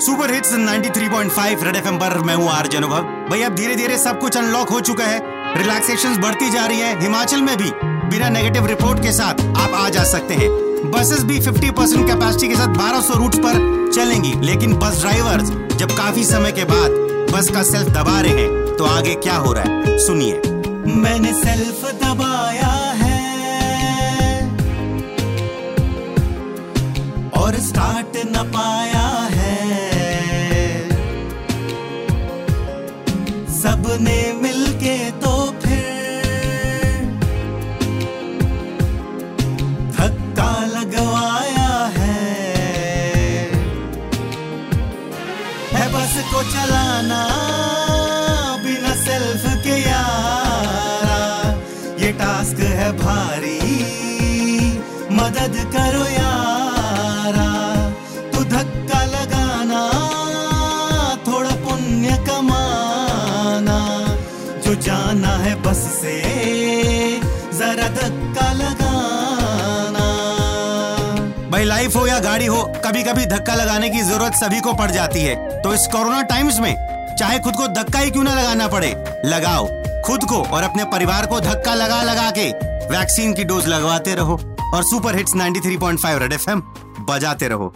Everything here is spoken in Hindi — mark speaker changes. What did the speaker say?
Speaker 1: सुपर हिट्स 93.5 रेड एफएम पर मैं हूँ आर अनुभव। भाई, अब धीरे धीरे सब कुछ अनलॉक हो चुका है। रिलैक्सेशन बढ़ती जा रही है, हिमाचल में भी। बिना नेगेटिव रिपोर्ट के साथ आप आ जा सकते हैं। बसेस भी 50 परसेंट कैपेसिटी के साथ 1200 रूट पर चलेंगी। लेकिन बस ड्राइवर्स जब काफ़ी समय के बाद बस का सेल्फ दबा रहे हैं तो आगे क्या हो रहा है? सुनिए।
Speaker 2: मैंने सेल्फ दबाया है। और स्टार्ट न पाया सबने मिलके तो फिर धक्का लगवाया है। है बस को चलाना, बिना सेल्फ के यारा। ये टास्क है भारी, मदद करो यारा जाना है बस से, जरा धक्का लगाना।
Speaker 1: भाई लाइफ हो या गाड़ी हो कभी कभी धक्का लगाने की ज़रूरत सभी को पड़ जाती है। तो इस कोरोना टाइम्स में, चाहे खुद को धक्का ही क्यों ना लगाना पड़े, लगाओ। खुद को और अपने परिवार को धक्का लगा लगा के वैक्सीन की डोज लगवाते रहो। और सुपर हिट्स 93.5 रेड एफएम बजाते रहो।